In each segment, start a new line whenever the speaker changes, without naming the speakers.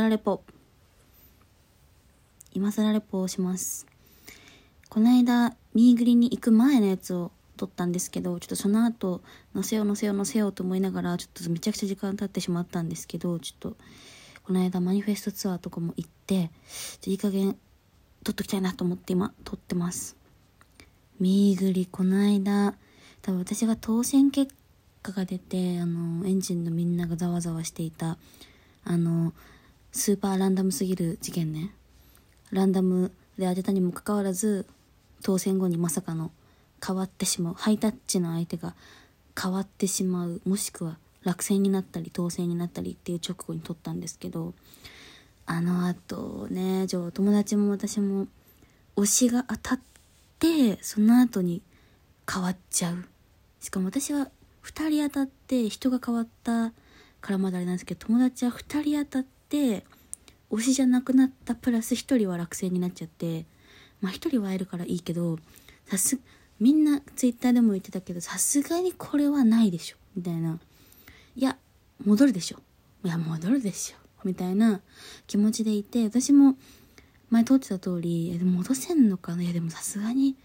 更レポ。今更レポをします。この間ミーグリに行く前のやつを撮ったんですけどちょっとその後載せよう載せよう載せようと思いながらちょっとめちゃくちゃ時間経ってしまったんですけどちょっとこの間マニフェストツアーとかも行っていい加減撮っときたいなと思って今撮ってます。ミーグリこの間多分私が当選結果が出てあのエンジンのみんながざわざわしていたあのスーパーランダムすぎる事件ね。ランダムで当てたにもかかわらず当選後にまさかの変わってしまうハイタッチの相手が変わってしまうもしくは落選になったり当選になったりっていう直後に撮ったんですけどあのあとね友達も私も推しが当たってその後に変わっちゃう。しかも私は2人当たって人が変わったからまだあれなんですけど友達は2人当たって推しじゃなくなったプラス1人は落選になっちゃってまあ1人は会えるからいいけどさすみんなツイッターでも言ってたけどさすがにこれはないでしょみたいな。いや戻るでしょ。いや戻るでしょみたいな気持ちでいて私も前通ってた通り戻せんのかないやでもさすがに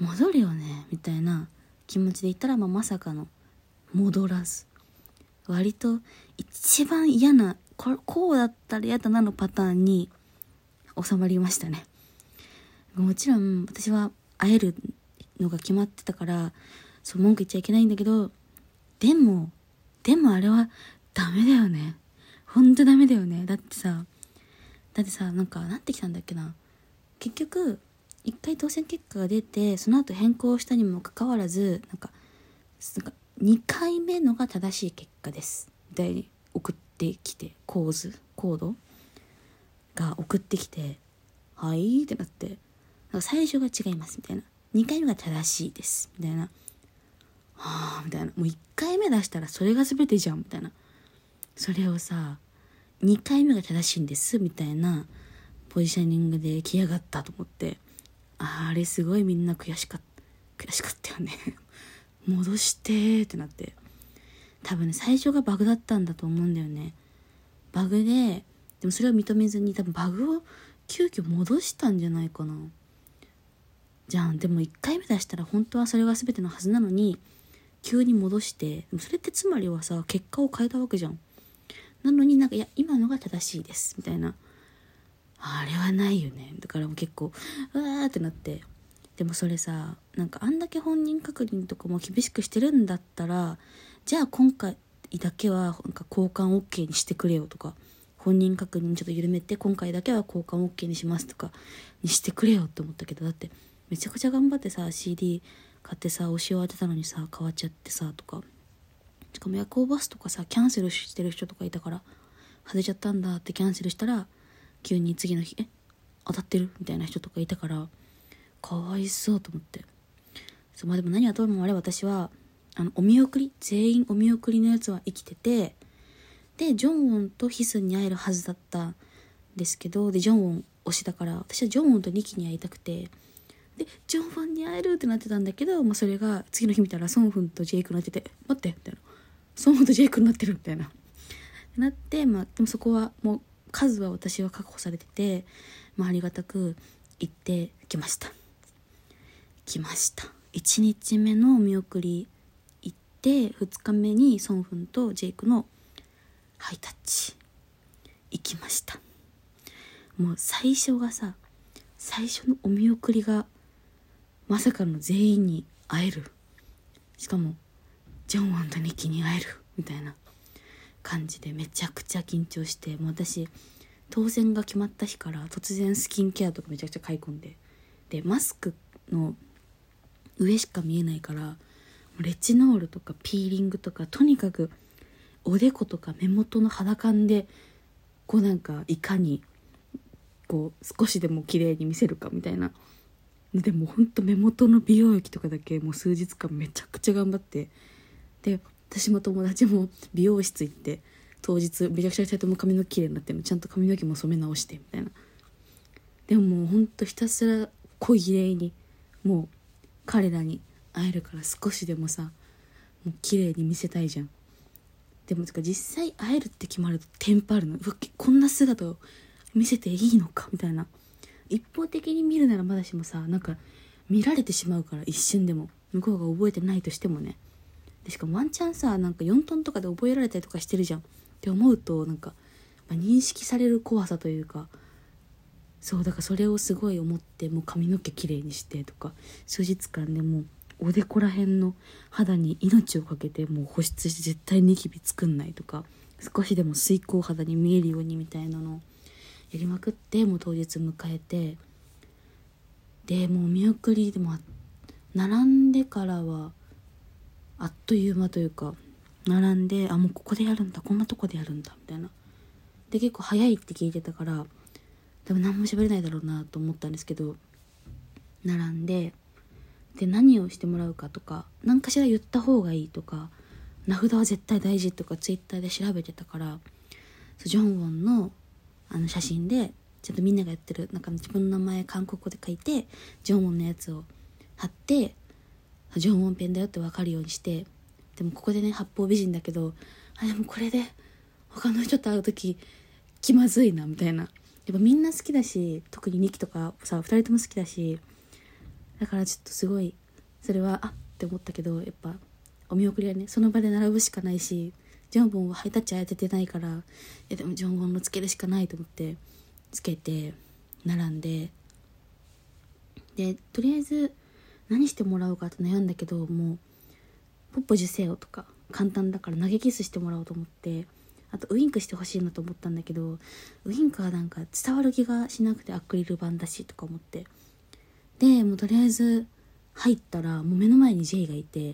戻るよねみたいな気持ちでいったら、まあ、まさかの戻らず。割と一番嫌なここうだったら嫌だなのパターンに収まりましたね。もちろん私は会えるのが決まってたからそう文句言っちゃいけないんだけどでもでもあれはダメだよね。ほんとダメだよね。だってさだってさなんかなってきたんだっけな。結局一回当選結果が出てその後変更したにもかかわらずなんかなんか2回目のが正しい結果です。みたいに送ってきて構図コードが送ってきて「はい」ってなってか最初が違いますみたいな。2回目が正しいですみたいな「はあ」みたいな。もう1回目出したらそれが全てじゃんみたいな。それをさ2回目が正しいんですみたいなポジショニングで来やがったと思って。あれすごいみんな悔しかった悔しかったよね。戻してってなって。多分ね最初がバグだったんだと思うんだよね。バグででもそれを認めずに多分バグを急遽戻したんじゃないかな。じゃん。でも1回目出したら本当はそれが全てのはずなのに急に戻してでもそれってつまりはさ結果を変えたわけじゃん。なのになんかいや今のが正しいですみたいな。あれはないよね。だからもう結構うわーってなって。でもそれさなんかあんだけ本人確認とかも厳しくしてるんだったらじゃあ今回だけはなんか交換 OK にしてくれよとか本人確認ちょっと緩めて今回だけは交換 OK にしますとかにしてくれよって思ったけどだってめちゃくちゃ頑張ってさ CD 買ってさ推しを当てたのにさ変わっちゃってさとかしかも夜行バスとかさキャンセルしてる人とかいたから外れちゃったんだってキャンセルしたら急に次の日「え当たってる?」みたいな人とかいたからかわいそうと思ってそうまあでも何はともあれ私はあのお見送り全員お見送りのやつは生きててでジョンウォンとヒスンに会えるはずだったんですけどでジョンウォン推しだから私はジョンウォンとニキに会いたくてでジョンファンに会えるってなってたんだけど、まあ、それが次の日見たらソンフンとジェイクになってて「待って」みたいな「ソンフンとジェイクになってる」みたいな。なってまあでもそこはもう数は私は確保されてて、まあ、ありがたく行ってきました。来ました。1日目のお見送り行って2日目にソンフンとジェイクのハイタッチ。行きました。もう最初がさ最初のお見送りがまさかの全員に会える。しかもジョン・ワンとニキに会えるみたいな。感じでめちゃくちゃ緊張してもう私当選が決まった日から突然スキンケアとかめちゃくちゃ買い込んで。でマスクの上しか見えないからレチノールとかピーリングとかとにかくおでことか目元の肌感でこうなんかいかにこう少しでも綺麗に見せるかみたいな。でもほんと目元の美容液とかだけもう数日間めちゃくちゃ頑張って。で私も友達も美容室行って当日めちゃくちゃ2人とも髪の毛綺麗になってちゃんと髪の毛も染め直してみたいな。でももうほんとひたすら小綺麗にもう彼らに会えるから少しでもさもう綺麗に見せたいじゃん。でもか実際会えるって決まるとテンパるの。うわこんな姿を見せていいのかみたいな。一方的に見るならまだしもさなんか見られてしまうから一瞬でも。向こうが覚えてないとしてもね。でしかもワンチャンさなんか4トンとかで覚えられたりとかしてるじゃん。って思うとなんか、まあ、認識される怖さというか。そうだからそれをすごい思ってもう髪の毛きれいにしてとか。数日間でもうおでこら辺の肌に命をかけてもう保湿して絶対ニキビ作んないとか少しでも水光肌に見えるようにみたいなのをやりまくってもう当日迎えてでもう見送りでも並んでからはあっという間というか並んであもうここでやるんだこんなとこでやるんだみたいな。で結構早いって聞いてたから多分何も喋れないだろうなと思ったんですけど並んでで何をしてもらうかとか何かしら言った方がいいとか名札は絶対大事とかツイッターで調べてたからジョンウォンのあの写真でちょっとみんながやってるなんか自分の名前韓国語で書いてジョンウォンのやつを貼ってジョンウォンペンだよって分かるようにしてでもここでね八方美人だけどあでもこれで他の人と会う時気まずいなみたいな。やっぱみんな好きだし特に2期とかさ2人とも好きだしだからちょっとすごいそれはあって思ったけどやっぱお見送りはねその場で並ぶしかないしジョンボンはハイタッチ当ててないからえでもジョンボンのつけるしかないと思ってつけて並んででとりあえず何してもらおうかって悩んだけどもうポッポ受精よとか簡単だから投げキスしてもらおうと思ってあとウインクしてほしいなと思ったんだけどウインクはなんか伝わる気がしなくてアクリル板だしとか思って。でもうとりあえず入ったらもう目の前に J がいて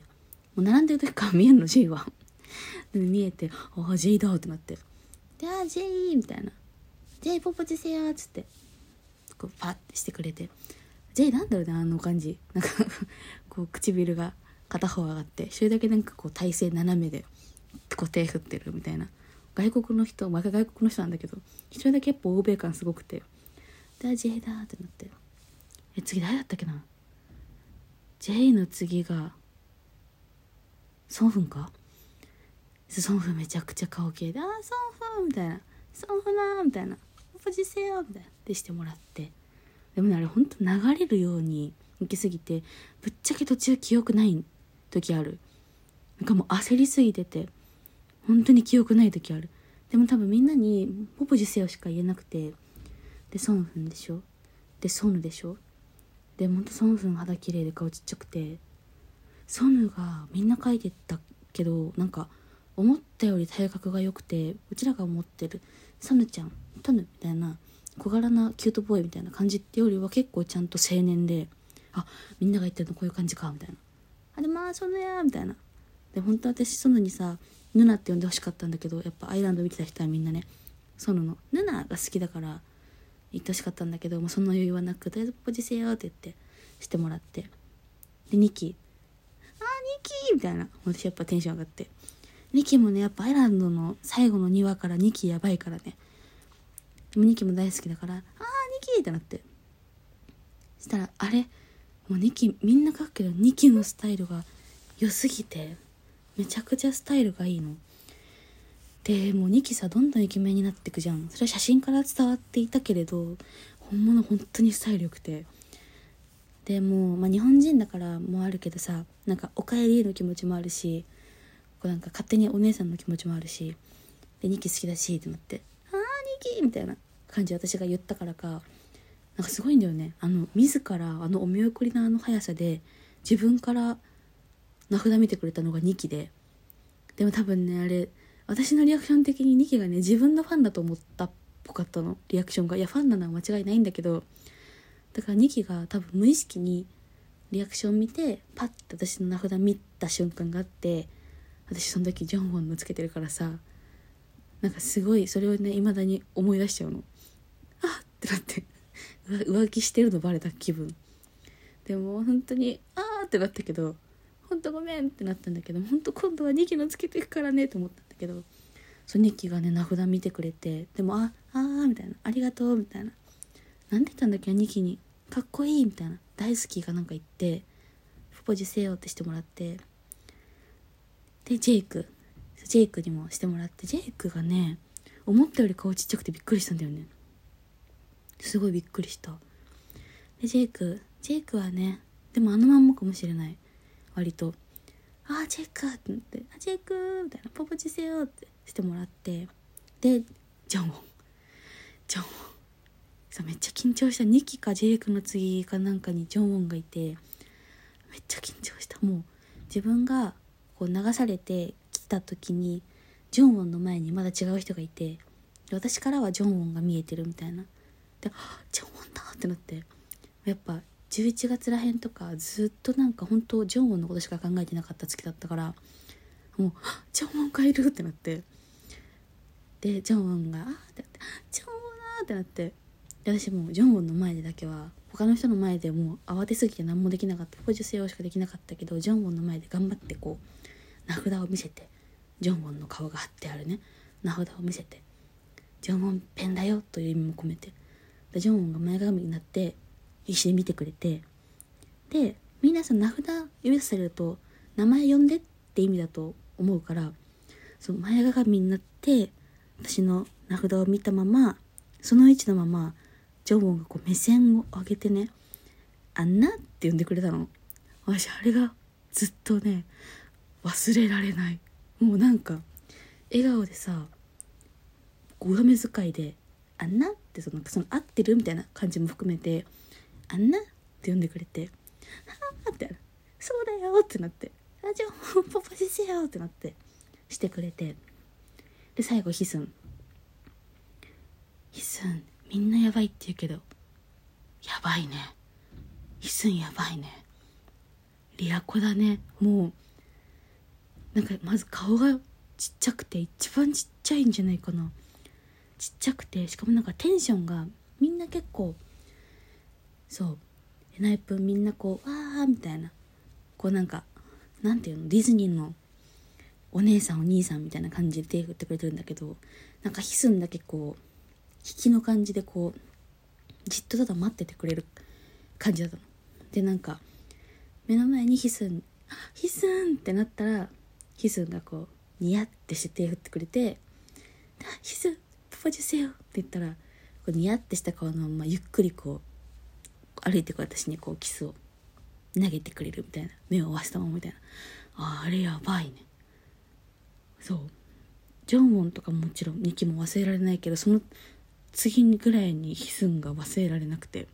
もう並んでる時から見えるの J は。で見えて「ああ J だ」ってなって「でああ J」みたいな「J ポポチせや」っつってこうパッてしてくれて「J なんだろうねあの感じ」なんか こう唇が片方上がって一人だけなんかこう体勢斜めでこう手振ってるみたいな。外国の人毎回外国の人なんだけど一人だけやっぱ欧米感すごくて「であ J だ」ってなって。次誰だったっけな？J の次がソンフンか？ソンフンめちゃくちゃ顔系で「あーソンフン」みたいな「ソンフナー」みたいな「ポジセよ」みたいな。でしてもらって。でもねあれほんと流れるように行き過ぎてぶっちゃけ途中記憶ない時ある。なんかもう焦りすぎてて本当に記憶ない時ある。でも多分みんなに「ポポジセよ」しか言えなくて。でソンフンでしょ？でソヌでしょ？でほんとソンフン肌綺麗で顔ちっちゃくてソヌがみんな書いてたけどなんか思ったより体格が良くてうちらが思ってるソヌちゃんトヌみたいな小柄なキュートボーイみたいな感じってよりは結構ちゃんと青年であみんなが言ってるのこういう感じかみたいな。あでまあソヌやみたいな。で本当私ソヌにさヌナって呼んでほしかったんだけどやっぱアイランド見てた人はみんなねソヌの。ヌナが好きだから言ってほしかったんだけどもうそんな余裕はなくとりあえずポジせよって言ってしてもらってで2期「あー2期!」みたいな私やっぱテンション上がって2期もねやっぱアイランドの最後の2話から2期やばいからねでも2期も大好きだから「あー2期!」ってなってそしたらあれ？もう2期みんな書くけど2期のスタイルが良すぎてめちゃくちゃスタイルがいいのでもう2期さどんどんイケメンになっていくじゃん。それは写真から伝わっていたけれど本物本当にスタイル良くて。でもう、まあ、日本人だからもあるけどさなんか「おかえり」の気持ちもあるしこうなんか勝手にお姉さんの気持ちもあるしで2期好きだしってなって「ああ2期!」みたいな感じ私が言ったからかなんかすごいんだよね。あの自らあのお見送りのあの速さで自分から名札見てくれたのが2期で。でも多分ねあれ私のリアクション的に2期がね自分のファンだと思ったっぽかったの。リアクションが。いやファンなのは間違いないんだけど。だから2期が多分無意識にリアクション見てパッて私の名札見た瞬間があって私その時ジョンウォンのつけてるからさなんかすごいそれをね未だに思い出しちゃうの。あっってなって。浮気してるのバレた気分。でも本当にあーってなったけど本当ごめんってなったんだけど本当今度は2期のつけていくからねと思った。けどその2期がね名札見てくれてでも「ああー」みたいな「ありがとう」みたいな。なんて言ったんだっけ2期に「かっこいい」みたいな「大好き」がなんか言って「ポポジせよ」ってしてもらって。でジェイク。ジェイクにもしてもらって。ジェイクがね思ったより顔ちっちゃくてびっくりしたんだよね。すごいびっくりした。でジェイク。ジェイクはねでもあのまんまかもしれない。割と「あージェイク!」ってなって「あジェイク!」みたいな「ポポチせよ!」ってしてもらってでジョンウォンジョンウォンさめっちゃ緊張した2期かジェイクの次かなんかにジョンウォンがいてめっちゃ緊張したもう自分がこう流されてきた時にジョンウォンの前にまだ違う人がいて私からはジョンウォンが見えてるみたいなで「ジョンウォンだ!」ってなってやっぱ11月らへんとかずっとなんか本当ジョンウンのことしか考えてなかった月だったからもう「ジョンウンがいる!」ってなってでジョンウンが「あってなって「ジョンウンだ!」ってなって私もうジョンウンの前でだけは他の人の前でもう慌てすぎて何もできなかったポジセオしかできなかったけどジョンウォンの前で頑張ってこう名札を見せてジョンウォンの顔が貼ってあるね名札を見せて「ジョンウォンペンだよ」という意味も込めてジョンウォンが前髪になって必死で見てくれて。でみんなその名札指さされると名前呼んでって意味だと思うからその前鏡になって私の名札を見たままその位置のままジョンウォンがこう目線を上げてね「あんな」って呼んでくれたの。私あれがずっとね忘れられない。もうなんか笑顔でさ上目遣いで「あんな」ってそのその合ってるみたいな感じも含めて「あんな」って呼んでくれて「はあ」って「そうだよ」ってなって「あじゃあパパしよ」ってなってしてくれてで最後ヒスン。ヒスンみんなやばいって言うけどやばいね。ヒスンやばいね。リアコだね。もうなんかまず顔がちっちゃくて一番ちっちゃいんじゃないかな。ちっちゃくてしかもなんかテンションがみんな結構そうえなイぷんみんなこう「わー」みたいなこうなんかなんていうの？ディズニーのお姉さんお兄さんみたいな感じで手振ってくれてるんだけどなんかヒスンだけこう引きの感じでこうじっとただ待っててくれる感じだったの。でなんか目の前にヒスン「ヒスン!」ってなったらヒスンがこうニヤってして手振ってくれて「ヒスンパパジュせよ!」って言ったらこうニヤってした顔のままゆっくりこう歩いてこう私にこうキスを投げてくれるみたいな目を合わせたままみたいな。ああれやばいね。そう。ジョンウォンとかももちろん2期も忘れられないけどその次ぐらいにヒスンが忘れられなくて。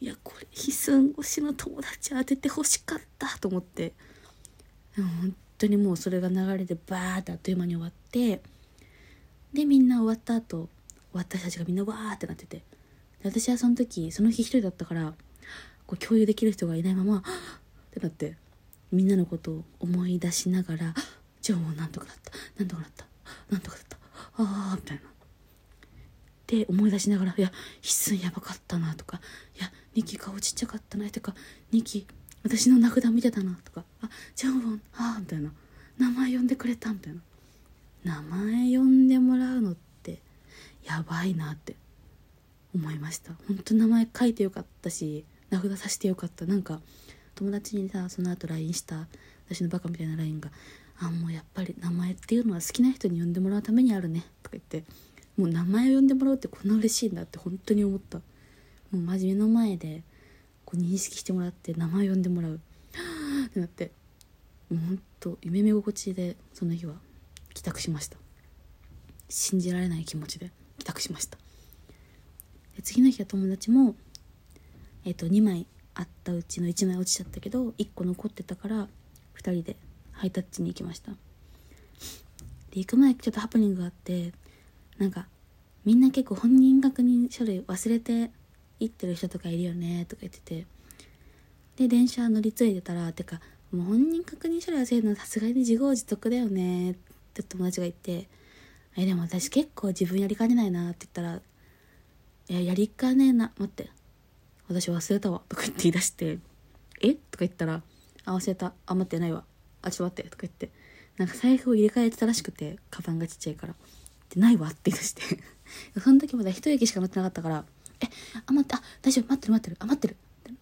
いやこれヒスン推しの友達当ててほしかったと思って。本当にもうそれが流れでバーってあっという間に終わって。でみんな終わった後私たちがみんなわーってなってて。私はその時その日一人だったからこう共有できる人がいないままってなってみんなのことを思い出しながら「ジョンもなんとかだった。なんとかだった。なんとかだった。ああ」みたいな。で思い出しながら「いや必須やばかったな」とか「いやニキ顔ちっちゃかったな」とか「ニキ私の名札見てたな」とか「あジャンボンああ」みたいな「名前呼んでくれた」みたいな。名前呼んでもらうのってやばいなって。思いました。本当名前書いてよかったし名札さしてよかった。なんか友達にさその後 LINE した私のバカみたいな LINE が「あもうやっぱり名前っていうのは好きな人に呼んでもらうためにあるね」とか言ってもう名前を呼んでもらうってこんな嬉しいんだって本当に思った。もう真面目の前でこう認識してもらって名前を呼んでもらう。ってなってもうほんと夢見心地でその日は帰宅しました。信じられない気持ちで帰宅しました。次の日は友達もえっ、と2枚あったうちの1枚落ちちゃったけど1個残ってたから2人でハイタッチに行きました。で行く前ちょっとハプニングがあってなんかみんな結構本人確認書類忘れて行ってる人とかいるよねとか言ってて。で電車乗り継いでたらてかもう本人確認書類忘れるのはさすがに自業自得だよねって友達が言ってえでも私結構自分やりかねないなって言ったらいややりかねえな待って。私忘れたわとか言って言い出してえ？とか言ったらあ忘れた。あ待ってないわ。あちょっと待ってとか言ってなんか財布を入れ替えてたらしくてカバンがちっちゃいから。ってないわって言い出して。その時まだ一駅しか乗ってなかったから「え？あ待って。あ大丈夫。待ってる待ってる。あ待ってる」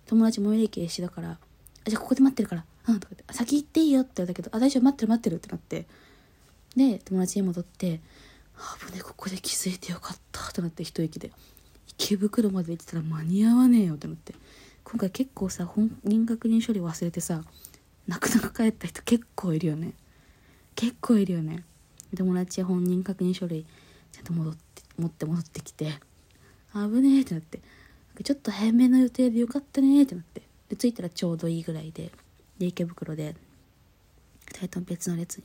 友達最寄り駅一緒だから「あじゃあここで待ってるから」うんとか言って「先行っていいよ」って言われたけど「あ大丈夫。待ってる待ってる」ってなって。で友達に戻って「危ねここで気づいてよかった」となって一息で。池袋まで行ってたら間に合わねえよってなって。今回結構さ本人確認処理忘れてさ泣く泣く帰った人結構いるよね。結構いるよね。友達本人確認書類ちゃんと戻って持って戻ってきて危ねえってなってちょっと早めの予定でよかったねってなってで着いたらちょうどいいぐらいでで池袋で2人とも別の列に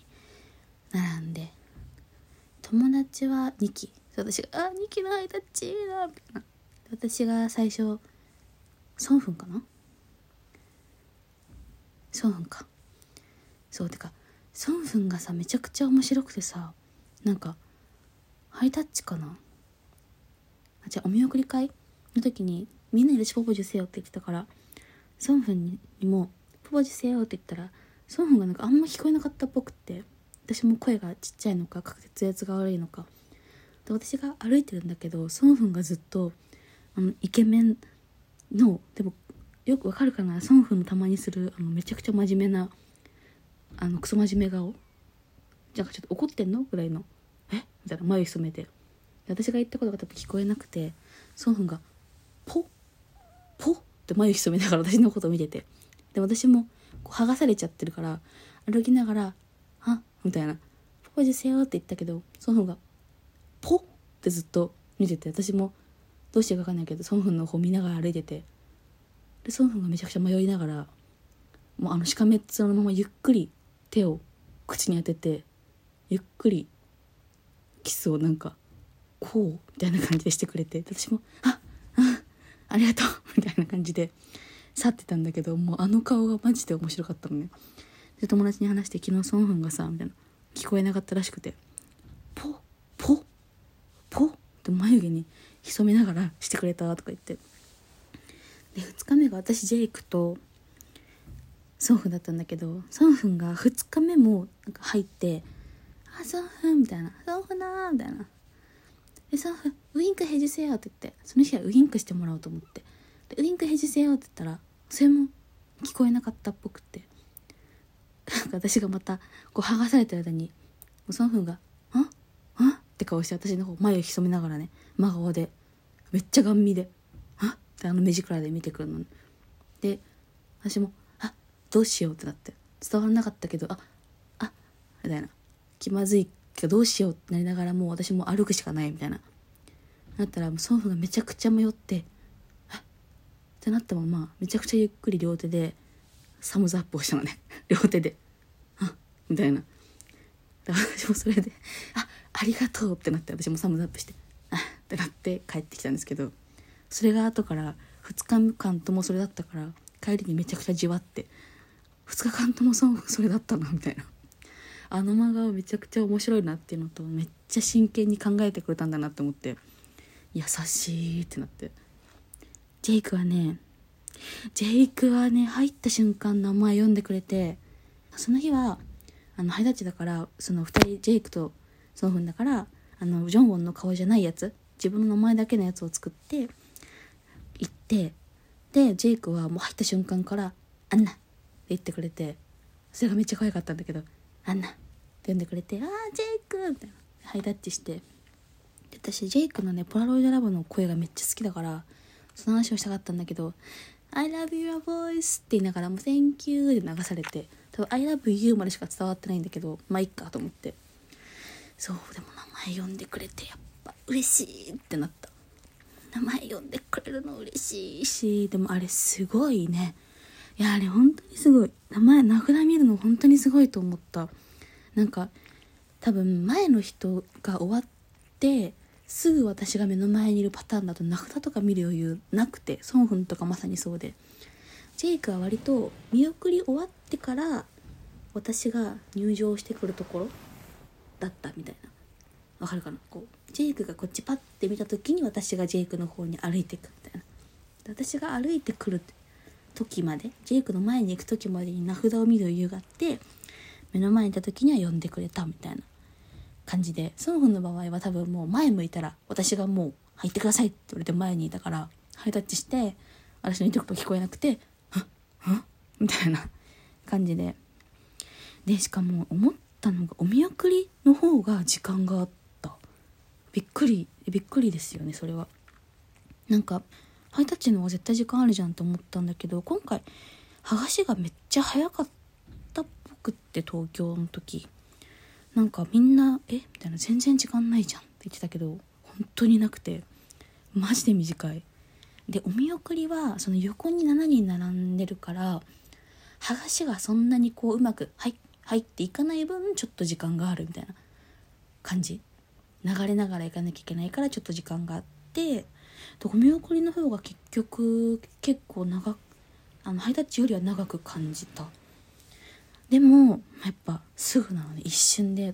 並んで友達は2期私が「あ2期のハイタッチだ」みたいな私が最初3分かな？3分か。そうてかソンフンがさめちゃくちゃ面白くてさなんかハイタッチかな？あじゃあお見送り会の時にみんなに私ポポジュせよって言ってたからソンフンにもポポジュせよって言ったらソンフンがなんかあんま聞こえなかったっぽくって私も声がちっちゃいのか滑舌が悪いのかで私が歩いてるんだけどソンフンがずっとあのイケメンのでもよくわかるかなソンフンのたまにするあのめちゃくちゃ真面目なあのクソ真面目顔。なんかちょっと怒ってんの？ぐらいの「え？みたいな眉潜めて。私が言ったことが多分聞こえなくてソンフンが「ポ？ッポ？ッ」って眉潜めながら 私のことを見てて。で私もこう剥がされちゃってるから歩きながら「あ？みたいな「ポポジせよ」って言ったけどソンフンが「ポッ」ってずっと見てて私もどうしてか分かんないけどソンフンの方見ながら歩いててでソンフンがめちゃくちゃ迷いながらもうあのしかめっ面のままゆっくり手を口に当ててゆっくりキスをなんかこうみたいな感じでしてくれて私も「ああありがとう」みたいな感じで去ってたんだけどもうあの顔がマジで面白かったのね。で友達に話して昨日ソンフンがさみたいな聞こえなかったらしくて「ポポ」眉毛に潜めながらしてくれたとか言って。で2日目が私ジェイクとソンフンだったんだけどソンフンが2日目もなんか入って「あソンフン」みたいな「ソンフンだ」みたいな「でソンフンウインク返事せよ」って言ってその日はウインクしてもらおうと思って。でウインク返事せよって言ったらそれも聞こえなかったっぽくて。なんか私がまたこう剥がされてる間にソンフンが「って顔して私の方眉を潜めながらね真顔でめっちゃガン見で「あっ？ってあの目力で見てくるので私もあどうしよう？ってなって伝わらなかったけどああみたいな。気まずいけどどうしよう？ってなりながらもう私も歩くしかないみたいな。なったらもう祖父がめちゃくちゃ迷ってえっ？ってなったままめちゃくちゃゆっくり両手でサムズアップをしたのね。両手であみたいな。だから私もそれであありがとうってなって私もサムズアップしてあってなって帰ってきたんですけどそれが後から2日間ともそれだったから帰りにめちゃくちゃじわって2日間ともそうそれだったなみたいな。あの漫画はめちゃくちゃ面白いなっていうのとめっちゃ真剣に考えてくれたんだなって思って優しいってなって。ジェイクはねジェイクはね入った瞬間名前読んでくれてその日はあのハイタッチだからその2人ジェイクとソンフンだからあのジョンウォンの顔じゃないやつ自分の名前だけのやつを作って行ってでジェイクはもう入った瞬間から「あんな言ってくれてそれがめっちゃ可愛かったんだけど「アンナ」って呼んでくれて「ああジェイク!」みたいなハイタッチして私ジェイクのねポラロイドラブの声がめっちゃ好きだからその話をしたかったんだけど「I love your voice」って言いながらもう「Thank you」で流されて多分「I love you」までしか伝わってないんだけどまあいっかと思ってそうでも名前呼んでくれてやっぱ嬉しいってなった。名前呼んでくれるの嬉しいしでもあれすごいね。いやあれ本当にすごい。名前名札見るの本当にすごいと思った。なんか多分前の人が終わってすぐ私が目の前にいるパターンだと名札とか見る余裕なくてソンフンとかまさにそうで。ジェイクは割と見送り終わってから私が入場してくるところだったみたいな。わかるかな？こうジェイクがこっちパッて見た時に私がジェイクの方に歩いていくみたいな。私が歩いてくる時までジェイクの前に行く時までに名札を見る余裕があって目の前にいた時には呼んでくれたみたいな。感じでソンフンの場合は多分もう前向いたら私がもう入ってくださいって言われて前にいたからハイタッチして私の言ってること聞こえなくて「はっ？はっ?」みたいな感じで。でしかも思っったのがお見送りの方が時間があった。びっくりびっくりですよねそれは。なんかハイタッチの方が絶対時間あるじゃんと思ったんだけど今回剥がしがめっちゃ早かったっぽくって東京の時。なんかみんな「え？みたいな全然時間ないじゃん」って言ってたけど本当になくてマジで短い。でお見送りはその横に7人並んでるから剥がしがそんなにこううまく「はい入っていかない分ちょっと時間があるみたいな感じ。流れながら行かなきゃいけないからちょっと時間があって。お見送りの方が結局結構長あのハイタッチよりは長く感じた。でもやっぱすぐなのね。一瞬で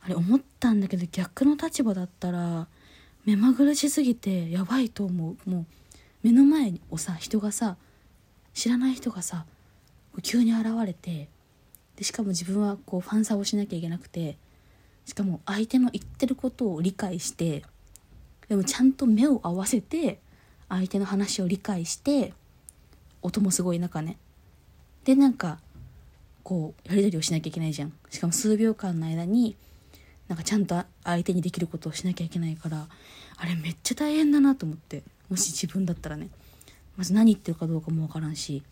あれ思ったんだけど逆の立場だったら目まぐるしすぎてやばいと思う。もう目の前をさ人がさ知らない人がさ急に現れてでしかも自分はこうファンサをしなきゃいけなくてしかも相手の言ってることを理解してでもちゃんと目を合わせて相手の話を理解して音もすごい中ね。でなんかこうやり取りをしなきゃいけないじゃん。しかも数秒間の間になんかちゃんと相手にできることをしなきゃいけないからあれめっちゃ大変だなと思って。もし自分だったらね。まず何言ってるかどうかもわからんし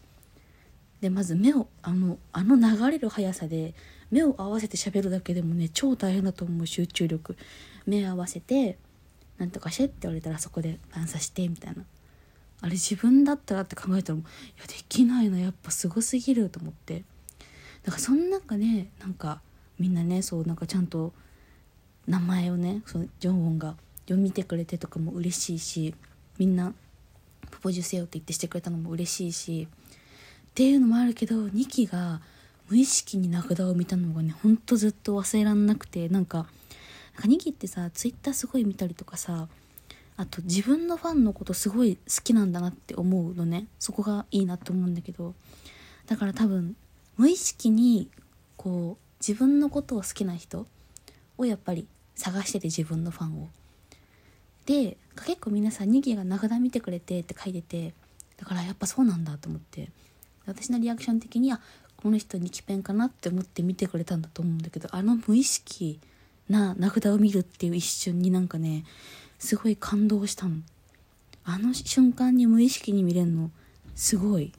でまず目をあのあの流れる速さで目を合わせて喋るだけでもね超大変だと思う集中力。目合わせて「なんとかして」って言われたらそこで段差してみたいな。あれ自分だったらって考えたらいやできないのやっぱすごすぎると思って。だからその中でなんかみんなねそうなんかちゃんと名前をねそのジョンウォンが読みてくれてとかも嬉しいしみんな「ポポジュせよ」って言ってしてくれたのも嬉しいしっていうのもあるけど2期が無意識に名札を見たのがねほんとずっと忘れらんなくてなんかなんか2期ってさツイッターすごい見たりとかさあと自分のファンのことすごい好きなんだなって思うのね。そこがいいなって思うんだけど。だから多分無意識にこう自分のことを好きな人をやっぱり探してて自分のファンを。で結構皆さん2期が名札見てくれてって書いててだからやっぱそうなんだと思って。私のリアクション的にはこの人にキペンかなって思って見てくれたんだと思うんだけどあの無意識な名札を見るっていう一瞬になんかねすごい感動したの。あの瞬間に無意識に見れるのすごい。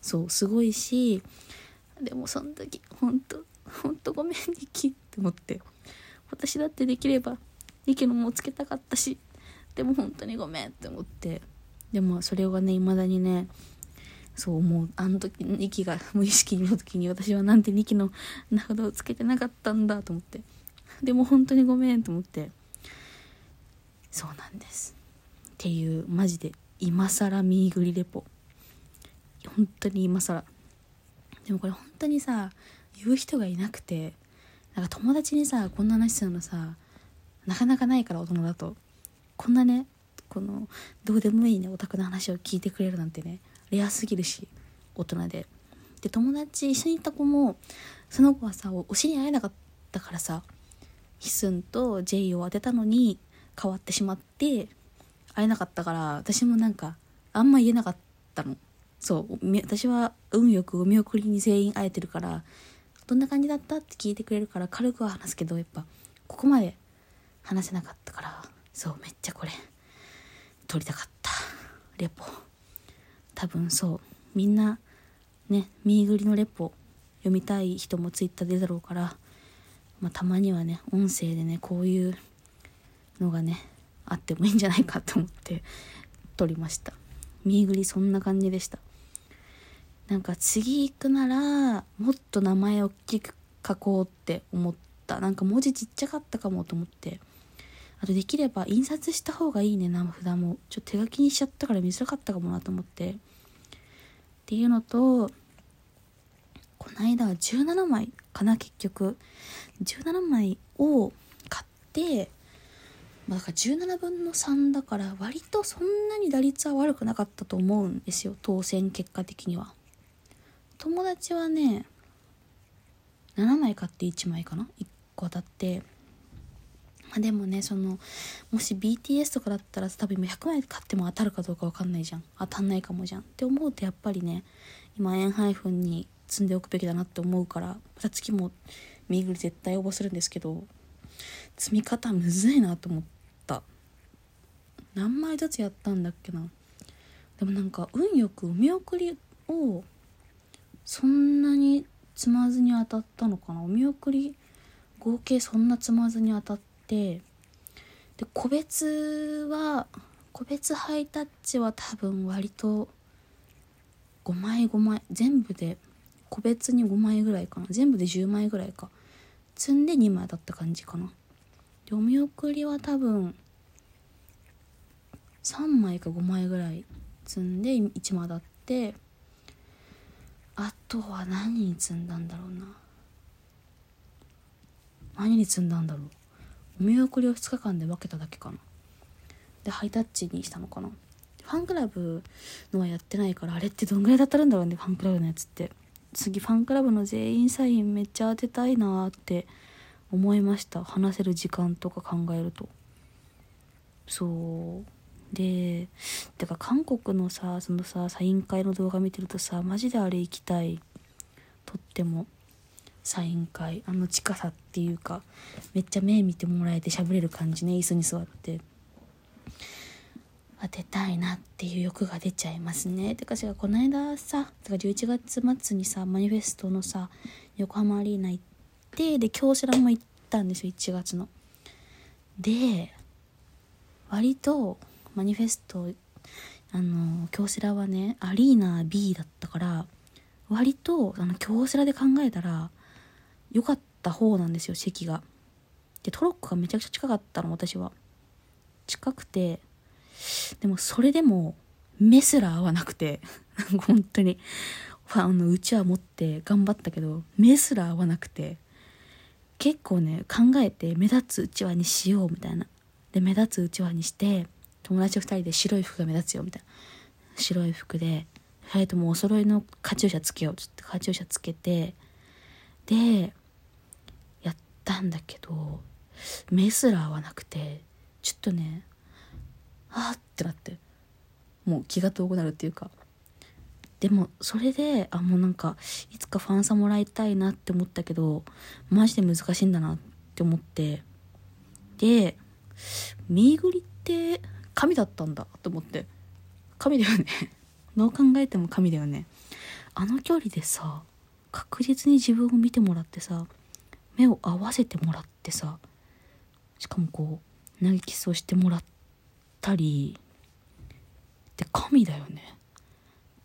そうすごいしでもその時ほんとほんとごめんニキって思って。私だってできればニキのもつけたかったしでも本当にごめんって思って。でもそれがね未だにねそう思うあの時2期が無意識の時に私はなんて2期の名札をつけてなかったんだと思って。でも本当にごめんと思って。そうなんです。っていうマジで今更ミーグリレポ。本当に今更。でもこれ本当にさ言う人がいなくてなんか友達にさこんな話するのさなかなかないから大人だと。こんなねこのどうでもいいねオタクの話を聞いてくれるなんてね。レアすぎるし大人で。で友達一緒に行った子もその子はさ推しに会えなかったからさヒスンとジェイを当てたのに変わってしまって会えなかったから私もなんかあんま言えなかったの。そう私は運よくお見送りに全員会えてるからどんな感じだったって聞いてくれるから軽くは話すけどやっぱここまで話せなかったからそうめっちゃこれ撮りたかった。レポ。多分そう。みんなねミーグリのレポ読みたい人もツイッターでだろうから、まあ、たまにはね音声でねこういうのがねあってもいいんじゃないかと思って撮りました。ミーグリそんな感じでした。なんか次行くならもっと名前大きく書こうって思った。なんか文字ちっちゃかったかもと思って。あとできれば印刷した方がいいね名札も。ちょっと手書きにしちゃったから見づらかったかもなと思って。っていうのとこの間は17枚かな結局。17枚を買ってまあ、だから17分の3だから割とそんなに打率は悪くなかったと思うんですよ。当選結果的には。友達はね7枚買って1枚かな1個当たって。まあでもねそのもし BTS とかだったら多分100枚買っても当たるかどうか分かんないじゃん。当たんないかもじゃん。って思うとやっぱりね今円配分に積んでおくべきだなって思うからまた月もミーグル絶対応募するんですけど積み方むずいなと思った。何枚ずつやったんだっけな。でもなんか運よくお見送りをそんなに積まずに当たったのかな。お見送り合計そんな積まずに当たってで個別は個別ハイタッチは多分割と5枚5枚全部で個別に5枚ぐらいかな。全部で10枚ぐらいか。積んで2枚だった感じかな。でお見送りは多分3枚か5枚ぐらい積んで1枚だって。あとは何に積んだんだろうな。何に積んだんだろう。見送りを2日間で分けただけかな。でハイタッチにしたのかな。ファンクラブのはやってないからあれってどんぐらいだったるんだろうねファンクラブのやつって。次ファンクラブの全員サインめっちゃ当てたいなって思いました。話せる時間とか考えると。そう。でてか韓国のさそのさサイン会の動画見てるとさマジであれ行きたい。とっても。サイン会あの近さっていうかめっちゃ目見てもらえて喋れる感じね椅子に座って。当てたいなっていう欲が出ちゃいますね。てかしかこの間さてか11月末にさマニフェストのさ横浜アリーナ行ってで京セラも行ったんですよ1月の。で割とマニフェストあの京セラはねアリーナ B だったから割とあの京セラで考えたら良かった方なんですよ席が。でトロッコがめちゃくちゃ近かったの私は。近くてでもそれでも目すら合わなくて 本当に。ファンのうちわ持って頑張ったけど目すら合わなくて。結構ね考えて目立つうちわにしようみたいな。で目立つうちわにして友達2人で白い服が目立つよみたいな。白い服で2人ともお揃いのカチューシャつけようっつってカチューシャつけてでったんだけど目すら合わなくてちょっとねあーってなってもう気が遠くなるっていうか。でもそれであもうなんかいつかファンサもらいたいなって思ったけどマジで難しいんだなって思って。でミーグリって神だったんだと思って。神だよね。どう考えても神だよね。あの距離でさ確実に自分を見てもらってさ目を合わせてもらってさしかもこう投げキスをしてもらったりで神だよね。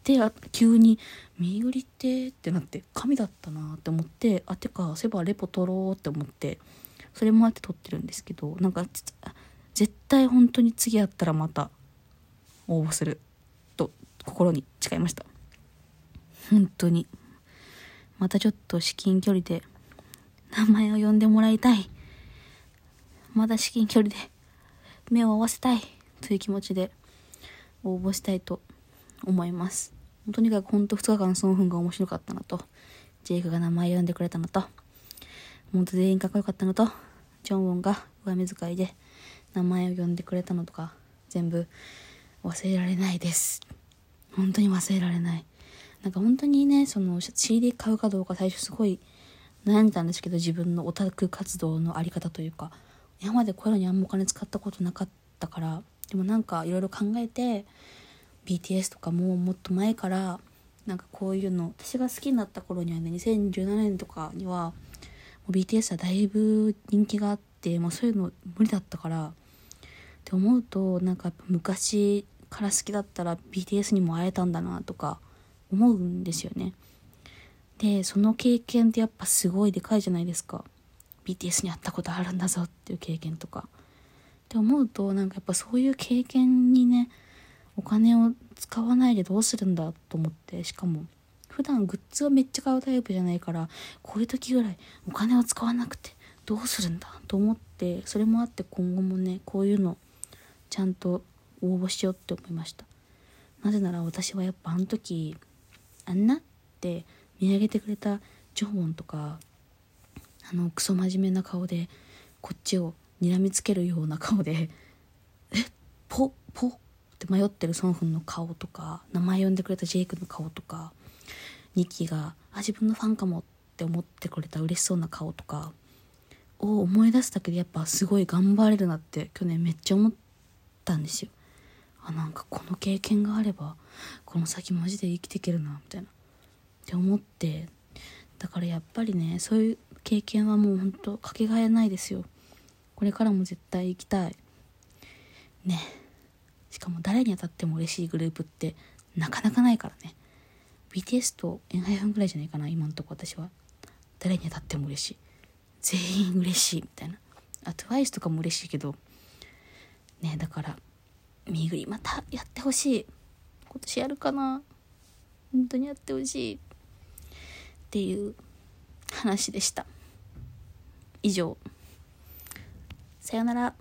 であ急に「身売りって」ってなって神だったなって思ってあてかそういえばレポ取ろうって思ってそれもあって撮ってるんですけどなんか絶対本当に次やったらまた応募する。と心に誓いました。本当に。またちょっと至近距離で名前を呼んでもらいたい。まだ至近距離で目を合わせたい。という気持ちで応募したいと思います。とにかくほんと2日間その分が面白かったのと。ジェイクが名前呼んでくれたのと。ほんと全員かっこよかったのと。ジョンウォンが上目遣いで名前を呼んでくれたのとか全部忘れられないです。本当に忘れられない。なんか本当にねその CD 買うかどうか最初すごい悩んでたんですけど自分のオタク活動のあり方というか今までこういうのにあんまお金使ったことなかったからでもなんかいろいろ考えて BTS とかももっと前からなんかこういうの私が好きになった頃にはね2017年とかにはもう BTS はだいぶ人気があってもうそういうの無理だったからって思うとなんか昔から好きだったら BTS にも会えたんだなとか思うんですよね。でその経験ってやっぱすごいでかいじゃないですか。BTS に会ったことあるんだぞっていう経験とか。って思うとなんかやっぱそういう経験にねお金を使わないでどうするんだと思ってしかも普段グッズをめっちゃ買うタイプじゃないからこういう時ぐらいお金を使わなくてどうするんだと思ってそれもあって今後もねこういうのちゃんと応募しようって思いました。なぜなら私はやっぱあの時あんなって見上げてくれたジョンウォンとかあのクソ真面目な顔でこっちを睨みつけるような顔で「えポポ？って迷ってるソンフンの顔とか名前呼んでくれたジェイクの顔とかニッキーが「あ自分のファンかも」っって思ってくれた嬉しそうな顔とかを思い出すだけでやっぱすごい頑張れるなって去年めっちゃ思ったんですよ。あなんかこの経験があればこの先マジで生きていけるなみたいなって思ってだからやっぱりねそういう経験はもうほんとかけがえないですよ。これからも絶対行きたい。ね。しかも誰に当たっても嬉しいグループってなかなかないからね。BTS と ENHYPEN ぐらいじゃないかな今のとこ私は。誰に当たっても嬉しい。全員嬉しいみたいな。あ TWICE とかも嬉しいけど。ねだからみぐりまたやってほしい。今年やるかな。本当にやってほしい。っていう話でした。以上。さよなら。